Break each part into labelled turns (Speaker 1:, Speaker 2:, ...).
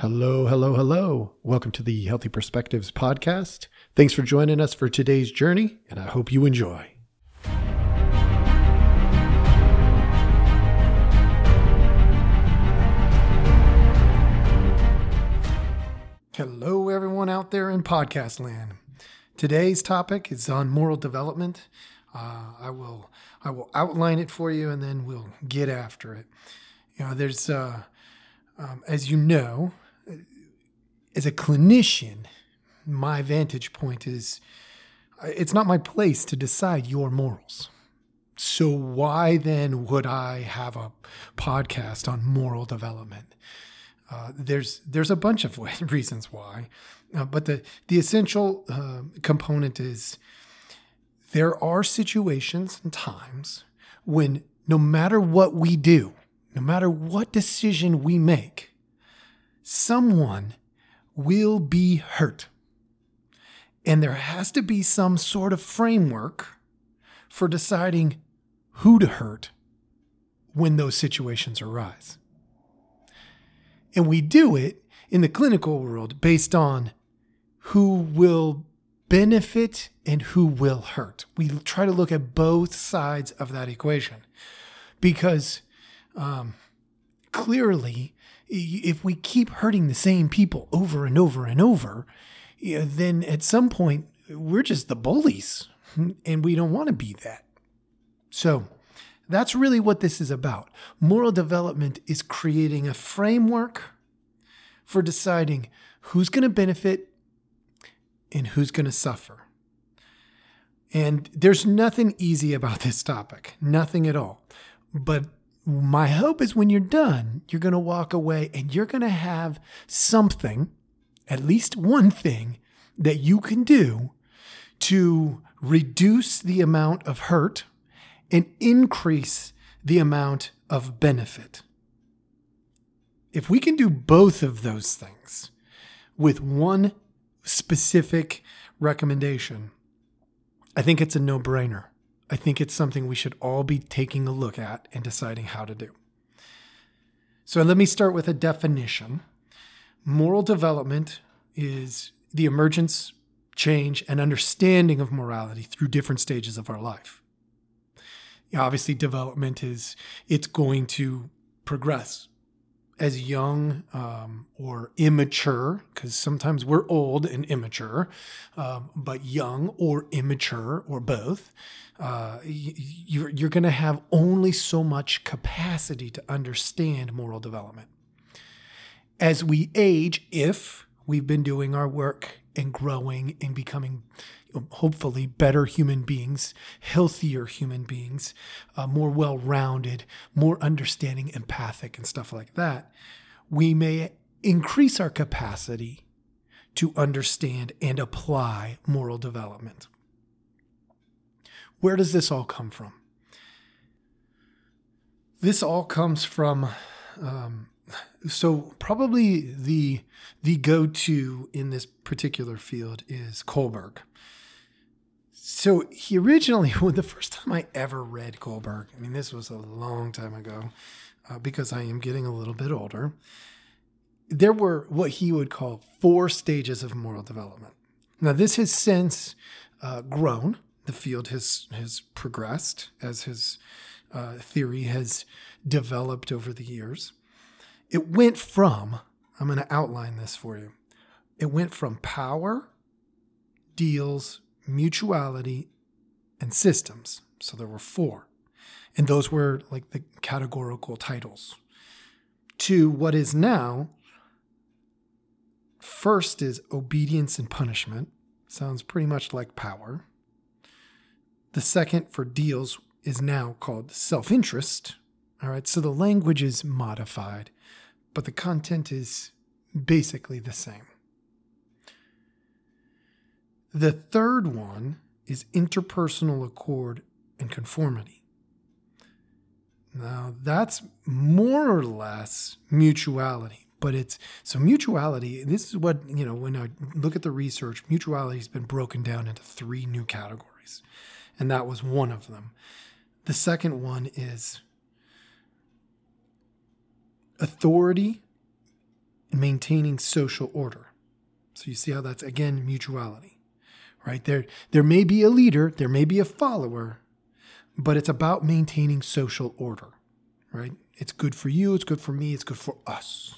Speaker 1: Hello, hello, hello. Welcome to the Healthy Perspectives podcast. Thanks for joining us for today's journey, and I hope you enjoy. Hello, everyone out there in podcast land. Today's topic is on moral development. Uh, I will I will outline it for you, and then we'll get after it. You know, there's uh, um, as you know, as a clinician, my vantage point is it's not my place to decide your morals. So, why then would I have a podcast on moral development? Uh, there's there's a bunch of reasons why, uh, but the the essential uh, component is there are situations and times when no matter what we do, no matter what decision we make, someone will be hurt. And there has to be some sort of framework for deciding who to hurt when those situations arise. And we do it in the clinical world based on who will benefit and who will hurt. We try to look at both sides of that equation because um, clearly if we keep hurting the same people over and over and over, then at some point we're just the bullies and we don't want to be that. So that's really what this is about. Moral development is creating a framework for deciding who's going to benefit and who's going to suffer. And there's nothing easy about this topic, nothing at all. But my hope is when you're done, you're going to walk away and you're going to have something, at least one thing, that you can do to reduce the amount of hurt and increase the amount of benefit. If we can do both of those things with one specific recommendation, I think it's a no brainer. I think it's something we should all be taking a look at and deciding how to do. So let me start with a definition. Moral development is the emergence, change, and understanding of morality through different stages of our life. Obviously, development is it's going to progress as young um, or immature, because sometimes we're old and immature, um, but young or immature or both, uh, you're, you're going to have only so much capacity to understand moral development. As we age, if we've been doing our work and growing and becoming hopefully better human beings, healthier human beings, uh, more well rounded, more understanding, empathic, and stuff like that, we may increase our capacity to understand and apply moral development. Where does this all come from? This all comes from um, so probably the the go-to in this particular field is Kohlberg. So he originally, well, the first time I ever read Kohlberg, I mean, this was a long time ago, uh, because I am getting a little bit older. There were what he would call four stages of moral development. Now, this has since uh, grown. The field has has progressed as his uh, theory has developed over the years. It went from, I'm going to outline this for you. It went from power, deals, mutuality, and systems. So there were four. And those were like the categorical titles. To what is now, first is obedience and punishment. Sounds pretty much like power. The second for deals is now called self interest. All right, so the language is modified, but the content is basically the same. The third one is interpersonal accord and conformity. Now, that's more or less mutuality, but it's so mutuality. This is what, you know, when I look at the research, mutuality has been broken down into three new categories, and that was one of them. The second one is authority and maintaining social order. So you see how that's again mutuality, right? There, there may be a leader, there may be a follower, but it's about maintaining social order, right? It's good for you, it's good for me, it's good for us.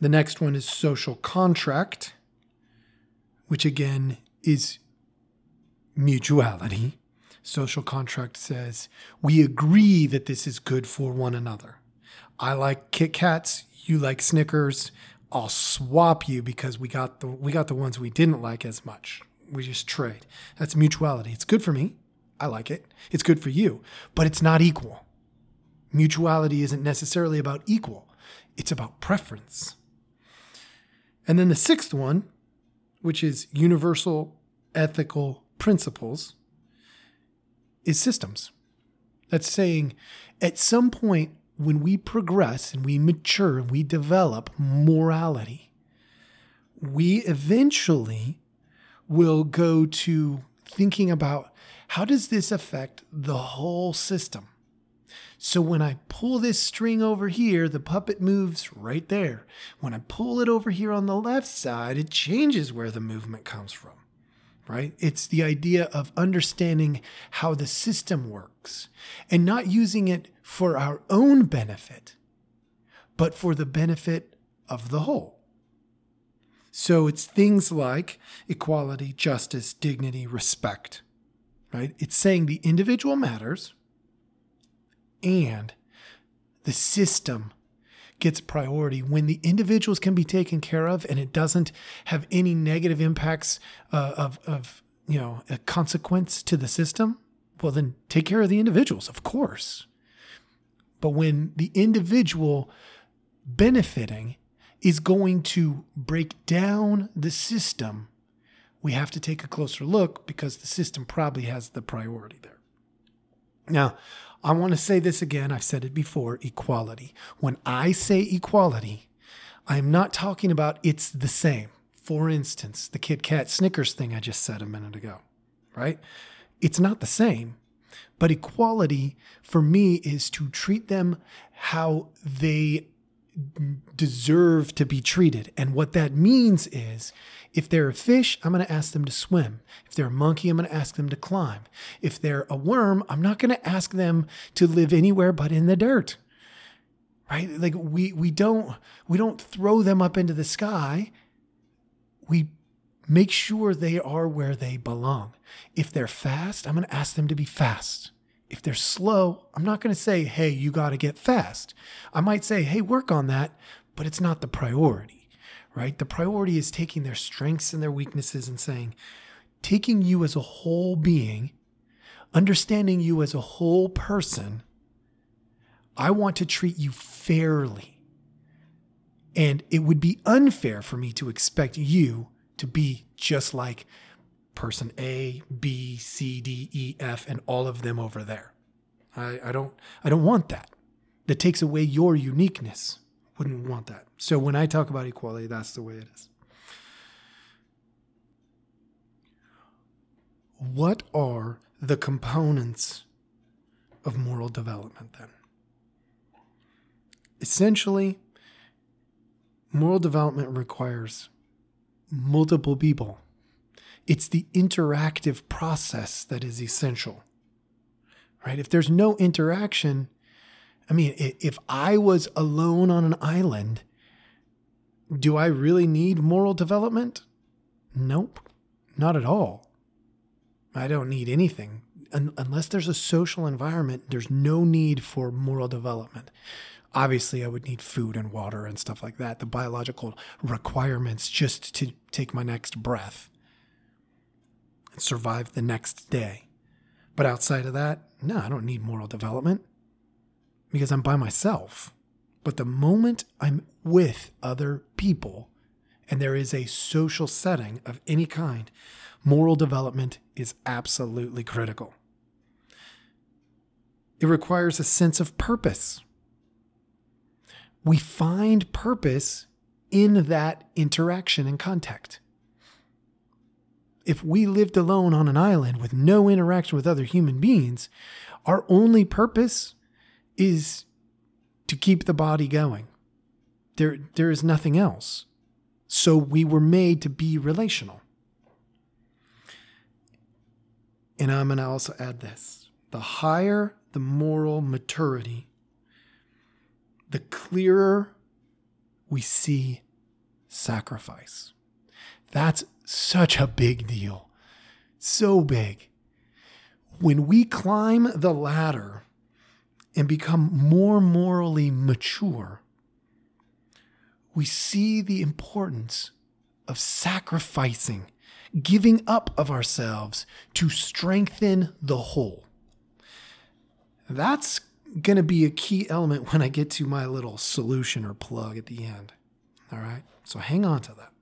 Speaker 1: The next one is social contract, which again is mutuality. Social contract says we agree that this is good for one another. I like Kit Kats, you like Snickers. I'll swap you because we got the we got the ones we didn't like as much. We just trade. That's mutuality. It's good for me. I like it. It's good for you, but it's not equal. Mutuality isn't necessarily about equal. It's about preference. And then the sixth one, which is universal ethical principles, is systems. That's saying at some point when we progress and we mature and we develop morality, we eventually will go to thinking about how does this affect the whole system? So when I pull this string over here, the puppet moves right there. When I pull it over here on the left side, it changes where the movement comes from right? It's the idea of understanding how the system works and not using it for our own benefit, but for the benefit of the whole. So it's things like equality, justice, dignity, respect, right? It's saying the individual matters and the system gets priority. When the individuals can be taken care of and it doesn't have any negative impacts uh, of, of you know a consequence to the system well then take care of the individuals of course. But when the individual benefiting is going to break down the system we have to take a closer look because the system probably has the priority there now I want to say this again. I've said it before equality. When I say equality, I'm not talking about it's the same. For instance, the Kit Kat Snickers thing I just said a minute ago, right? It's not the same. But equality for me is to treat them how they deserve to be treated. And what that means is if they're a fish, I'm going to ask them to swim. If they're a monkey, I'm going to ask them to climb. If they're a worm, I'm not going to ask them to live anywhere but in the dirt. Right? Like we we don't we don't throw them up into the sky. We make sure they are where they belong. If they're fast, I'm going to ask them to be fast. If they're slow, I'm not going to say, "Hey, you got to get fast." I might say, "Hey, work on that," but it's not the priority right? The priority is taking their strengths and their weaknesses and saying, taking you as a whole being, understanding you as a whole person, I want to treat you fairly. And it would be unfair for me to expect you to be just like person A, B, C, D, E, F, and all of them over there. I, I don't I don't want that. That takes away your uniqueness wouldn't want that. So when I talk about equality, that's the way it is. What are the components of moral development then? Essentially, moral development requires multiple people. It's the interactive process that is essential. Right? If there's no interaction, I mean, if I was alone on an island, do I really need moral development? Nope, not at all. I don't need anything. unless there's a social environment, there's no need for moral development. Obviously, I would need food and water and stuff like that, the biological requirements just to take my next breath and survive the next day. But outside of that, no, I don't need moral development because I'm by myself. But the moment I'm with other people and there is a social setting of any kind, moral development is absolutely critical. It requires a sense of purpose. We find purpose in that interaction and contact. If we lived alone on an island with no interaction with other human beings, our only purpose is to keep the body going, There, there is nothing else. So we were made to be relational. And I'm going to also add this the higher the moral maturity, the clearer we see sacrifice. That's such a big deal. So big. When we climb the ladder and become more morally mature, we see the importance of sacrificing, giving up of ourselves to strengthen the whole. That's going to be a key element when I get to my little solution or plug at the end. All right. So hang on to that.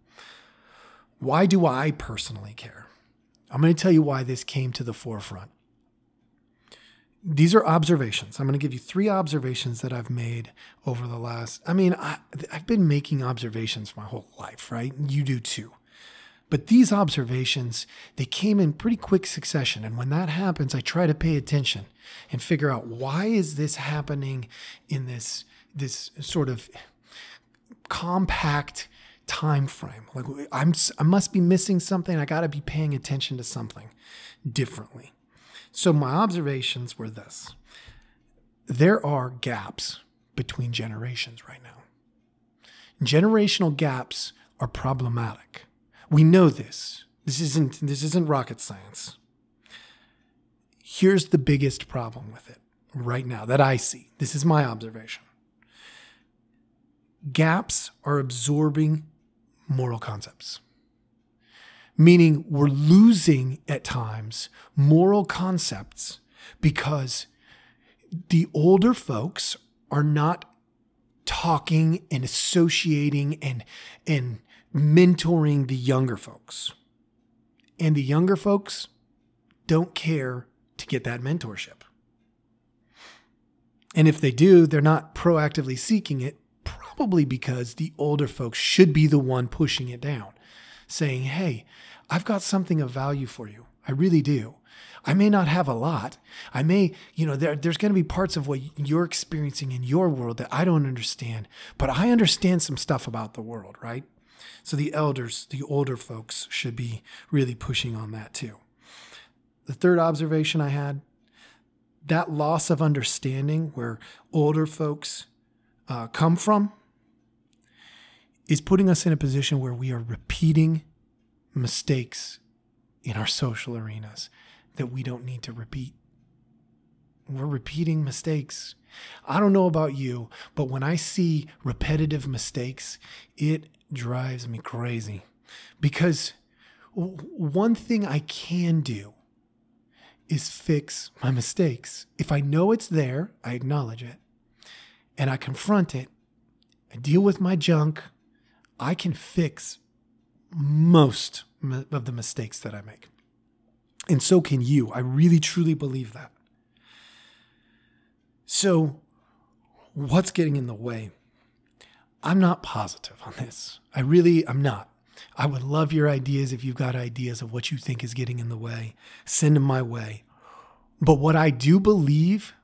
Speaker 1: Why do I personally care? I'm going to tell you why this came to the forefront. These are observations. I'm going to give you three observations that I've made over the last. I mean, I, have been making observations my whole life, right? You do too. But these observations, they came in pretty quick succession. And when that happens, I try to pay attention and figure out why is this happening in this this sort of compact time frame. Like I'm I must be missing something. I got to be paying attention to something differently. So my observations were this. There are gaps between generations right now. Generational gaps are problematic. We know this. This isn't this isn't rocket science. Here's the biggest problem with it right now that I see. This is my observation. Gaps are absorbing moral concepts, meaning we're losing at times moral concepts because the older folks are not talking and associating and and mentoring the younger folks. And the younger folks don't care to get that mentorship. And if they do, they're not proactively seeking it, probably because the older folks should be the one pushing it down, saying, Hey, I've got something of value for you. I really do. I may not have a lot. I may, you know, there, there's going to be parts of what you're experiencing in your world that I don't understand, but I understand some stuff about the world, right? So the elders, the older folks, should be really pushing on that too. The third observation I had that loss of understanding where older folks uh, come from is putting us in a position where we are repeating mistakes in our social arenas that we don't need to repeat. We're repeating mistakes. I don't know about you, but when I see repetitive mistakes, it drives me crazy because one thing I can do is fix my mistakes. If I know it's there, I acknowledge it and I confront it, I deal with my junk, I can fix most of the mistakes that I make. And so can you. I really truly believe that. So, what's getting in the way? I'm not positive on this. I really, I'm not. I would love your ideas if you've got ideas of what you think is getting in the way. Send them my way. But what I do believe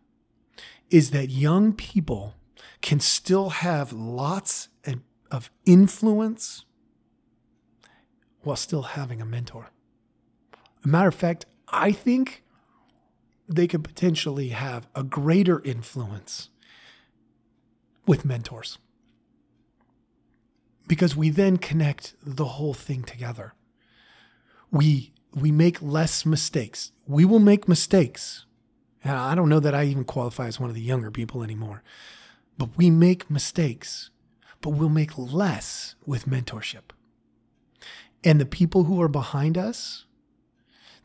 Speaker 1: is that young people can still have lots of influence while still having a mentor. A matter of fact, I think they could potentially have a greater influence with mentors because we then connect the whole thing together. We we make less mistakes. We will make mistakes. And I don't know that I even qualify as one of the younger people anymore. But we make mistakes, but we'll make less with mentorship. And the people who are behind us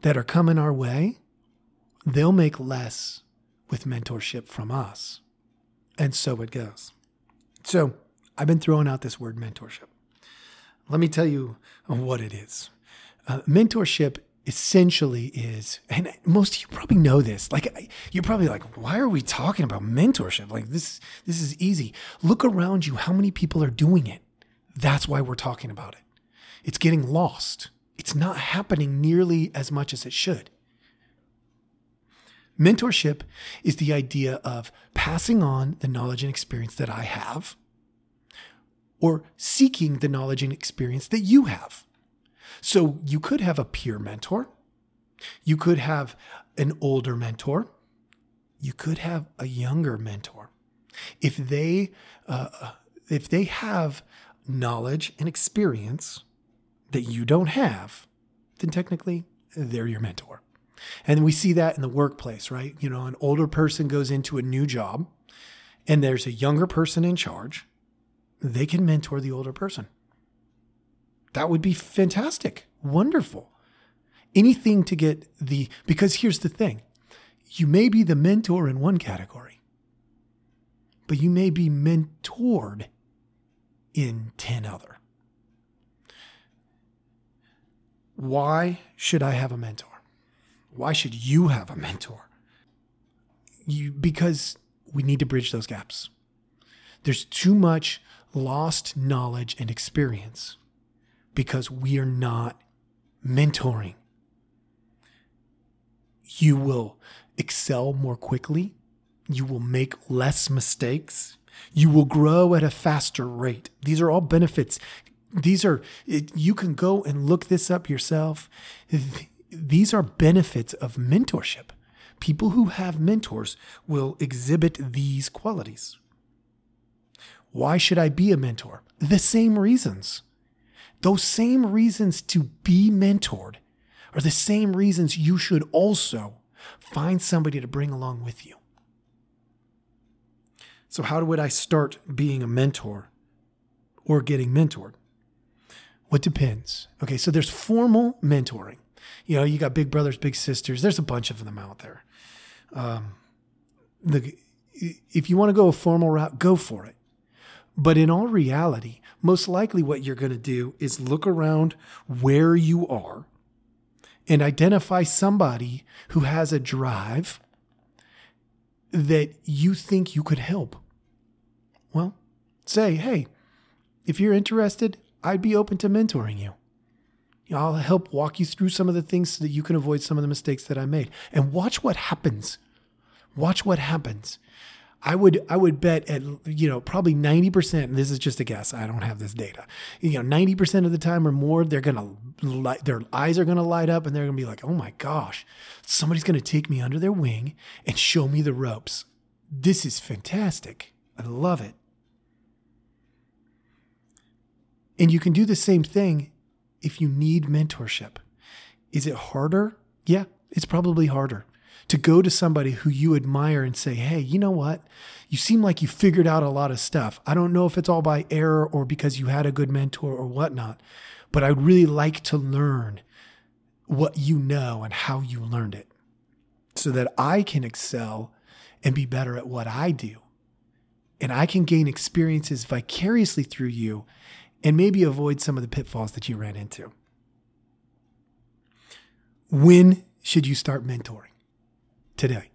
Speaker 1: that are coming our way, they'll make less with mentorship from us. And so it goes. So, I've been throwing out this word mentorship. Let me tell you what it is. Uh, mentorship essentially is, and most of you probably know this. Like you're probably like, why are we talking about mentorship? Like this, this is easy. Look around you. How many people are doing it? That's why we're talking about it. It's getting lost. It's not happening nearly as much as it should. Mentorship is the idea of passing on the knowledge and experience that I have or seeking the knowledge and experience that you have. So you could have a peer mentor. You could have an older mentor. You could have a younger mentor. If they, uh, if they have knowledge and experience that you don't have, then technically they're your mentor. And we see that in the workplace, right? You know, an older person goes into a new job and there's a younger person in charge. They can mentor the older person. That would be fantastic, wonderful. Anything to get the, because here's the thing you may be the mentor in one category, but you may be mentored in 10 other. Why should I have a mentor? Why should you have a mentor? You, because we need to bridge those gaps. There's too much lost knowledge and experience because we are not mentoring. You will excel more quickly. You will make less mistakes. You will grow at a faster rate. These are all benefits. These are, you can go and look this up yourself. These are benefits of mentorship. People who have mentors will exhibit these qualities. Why should I be a mentor? The same reasons. Those same reasons to be mentored are the same reasons you should also find somebody to bring along with you. So, how would I start being a mentor or getting mentored? What depends. Okay, so there's formal mentoring. You know, you got big brothers, big sisters. There's a bunch of them out there. Um, the if you want to go a formal route, go for it. But in all reality, most likely what you're going to do is look around where you are and identify somebody who has a drive that you think you could help. Well, say, hey, if you're interested, I'd be open to mentoring you. I'll help walk you through some of the things so that you can avoid some of the mistakes that I made. And watch what happens. Watch what happens. I would I would bet at you know probably 90% and this is just a guess I don't have this data you know 90% of the time or more they're light their eyes are going to light up and they're going to be like oh my gosh somebody's going to take me under their wing and show me the ropes this is fantastic I love it and you can do the same thing if you need mentorship. Is it harder? Yeah, it's probably harder to go to somebody who you admire and say, hey, you know what? You seem like you figured out a lot of stuff. I don't know if it's all by error or because you had a good mentor or whatnot, but I'd really like to learn what you know and how you learned it so that I can excel and be better at what I do. And I can gain experiences vicariously through you and maybe avoid some of the pitfalls that you ran into. When should you start mentoring? Today.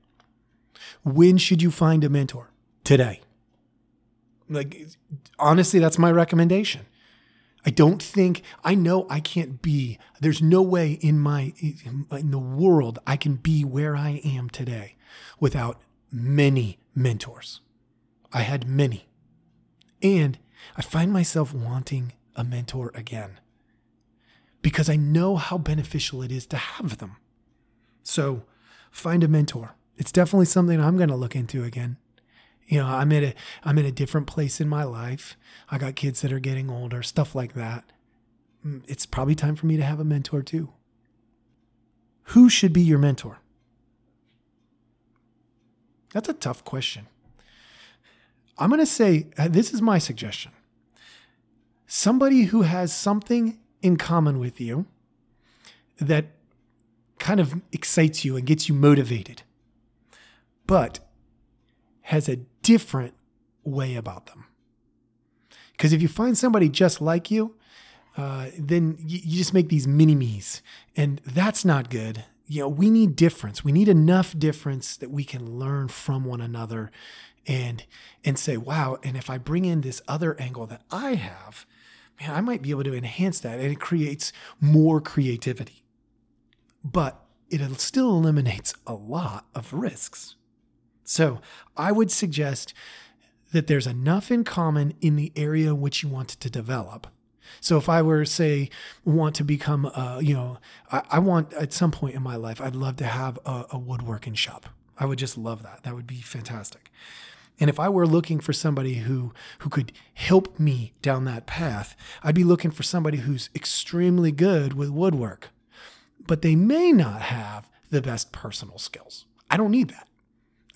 Speaker 1: When should you find a mentor? Today. Like, honestly, that's my recommendation. I don't think I know I can't be. There's no way in my in the world I can be where I am today without many mentors. I had many. And I find myself wanting a mentor again because I know how beneficial it is to have them. So find a mentor. It's definitely something I'm going to look into again. You know, I'm at a I'm in a different place in my life. I got kids that are getting older, stuff like that. Mm, it's probably time for me to have a mentor too. Who should be your mentor? That's a tough question. I'm going to say uh, this is my suggestion somebody who has something in common with you that kind of excites you and gets you motivated, but has a different way about them. Because if you find somebody just like you, uh, then you, you just make these mini me's, and that's not good. You know, we need difference. We need enough difference that we can learn from one another and and say, wow, and if I bring in this other angle that I have, man, I might be able to enhance that. And it creates more creativity. But it still eliminates a lot of risks. So I would suggest that there's enough in common in the area which you want to develop. So if I were say want to become, uh, you know, I, I, want at some point in my life, I'd love to have a, a woodworking shop. I would just love that. That would be fantastic. And if I were looking for somebody who who could help me down that path, I'd be looking for somebody who's extremely good with woodwork, but they may not have the best personal skills. I don't need that.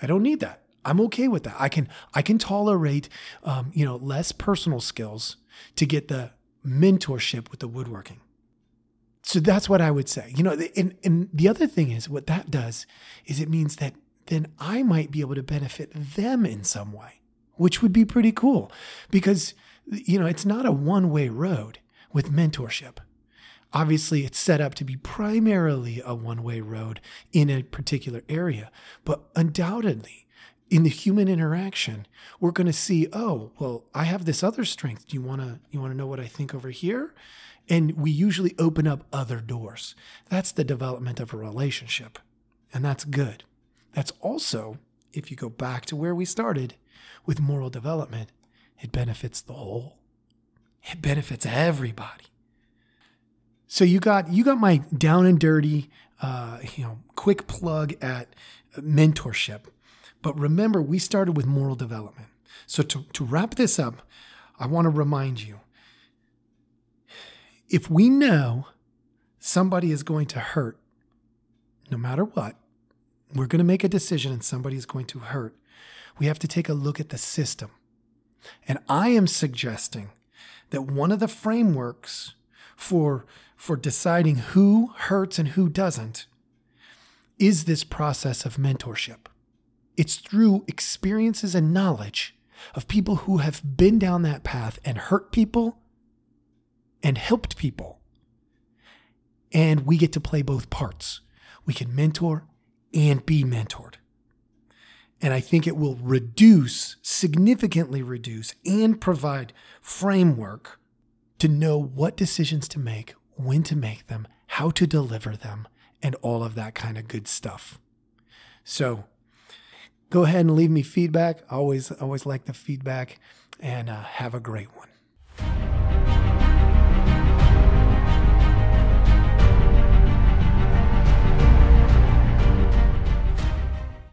Speaker 1: I don't need that. I'm okay with that. I can I can tolerate um, you know less personal skills to get the mentorship with the woodworking. So that's what I would say. You know, and, and the other thing is what that does is it means that then I might be able to benefit them in some way, which would be pretty cool because, you know, it's not a one way road with mentorship. Obviously, it's set up to be primarily a one way road in a particular area, but undoubtedly, in the human interaction, we're going to see, oh, well, I have this other strength. Do you want to you want to know what I think over here? And we usually open up other doors. That's the development of a relationship. And that's good. That's also, if you go back to where we started with moral development, it benefits the whole. It benefits everybody. So you got you got my down and dirty, uh, you know, quick plug at mentorship. But remember, we started with moral development. So to, to wrap this up, I want to remind you if we know somebody is going to hurt, no matter what, we're going to make a decision and somebody is going to hurt, we have to take a look at the system. And I am suggesting that one of the frameworks for, for deciding who hurts and who doesn't is this process of mentorship. It's through experiences and knowledge of people who have been down that path and hurt people and helped people. And we get to play both parts. We can mentor and be mentored. And I think it will reduce, significantly reduce, and provide framework to know what decisions to make, when to make them, how to deliver them, and all of that kind of good stuff. So go ahead and leave me feedback. Always, always like the feedback, and uh, have a great one.